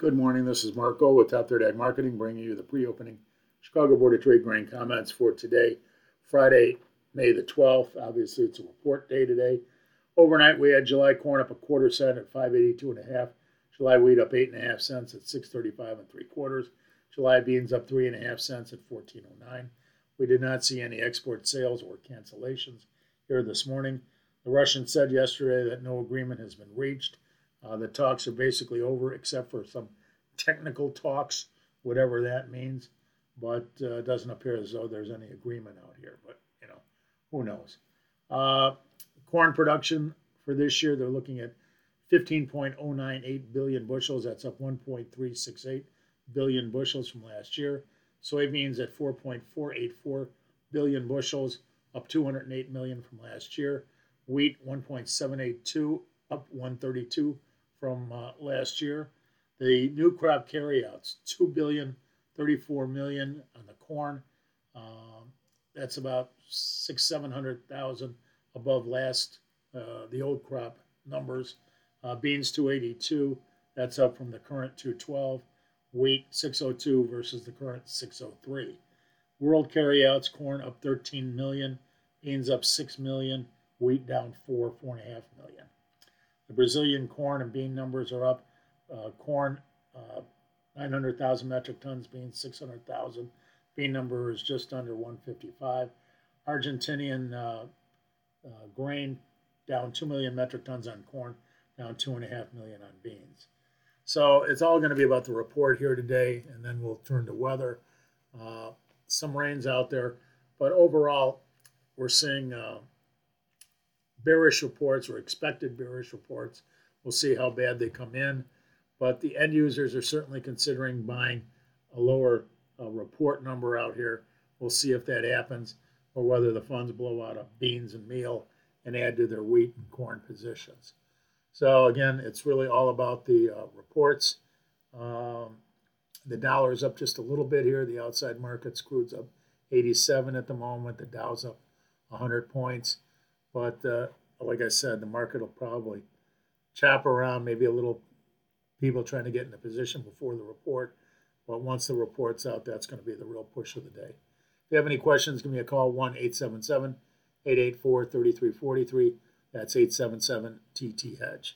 Good morning. This is Marco with Top Third Ag Marketing, bringing you the pre-opening Chicago Board of Trade grain comments for today, Friday, May the 12th. Obviously, it's a report day today. Overnight, we had July corn up a quarter cent at 582 and a half. July wheat up eight and a half cents at 635 and three quarters. July beans up three and a half cents at 1409. We did not see any export sales or cancellations here this morning. The Russians said yesterday that no agreement has been reached. Uh, the talks are basically over, except for some technical talks, whatever that means. But uh, it doesn't appear as though there's any agreement out here. But you know, who knows? Uh, corn production for this year, they're looking at 15.098 billion bushels. That's up 1.368 billion bushels from last year. Soybeans at 4.484 billion bushels, up 208 million from last year. Wheat 1.782, up 132 from uh, last year. The new crop carryouts, 2 billion, 34 million on the corn. Um, that's about six, 700,000 above last, uh, the old crop numbers. Uh, beans 282, that's up from the current 212. Wheat 602 versus the current 603. World carryouts, corn up 13 million, beans up 6 million, wheat down 4, 4.5 million. The Brazilian corn and bean numbers are up. Uh, corn, uh, 900,000 metric tons, beans 600,000. Bean number is just under 155. Argentinian uh, uh, grain down 2 million metric tons on corn, down 2.5 million on beans. So it's all going to be about the report here today, and then we'll turn to weather. Uh, some rains out there, but overall, we're seeing uh, bearish reports or expected bearish reports. We'll see how bad they come in. But the end users are certainly considering buying a lower uh, report number out here. We'll see if that happens or whether the funds blow out of beans and meal and add to their wheat and corn positions. So, again, it's really all about the uh, reports. Um, the dollar is up just a little bit here. The outside market's crude's up 87 at the moment. The Dow's up 100 points. But uh, like I said, the market will probably chop around, maybe a little people trying to get in a position before the report. But once the report's out, that's going to be the real push of the day. If you have any questions, give me a call 1 877 884 3343. That's 877 TT Hedge.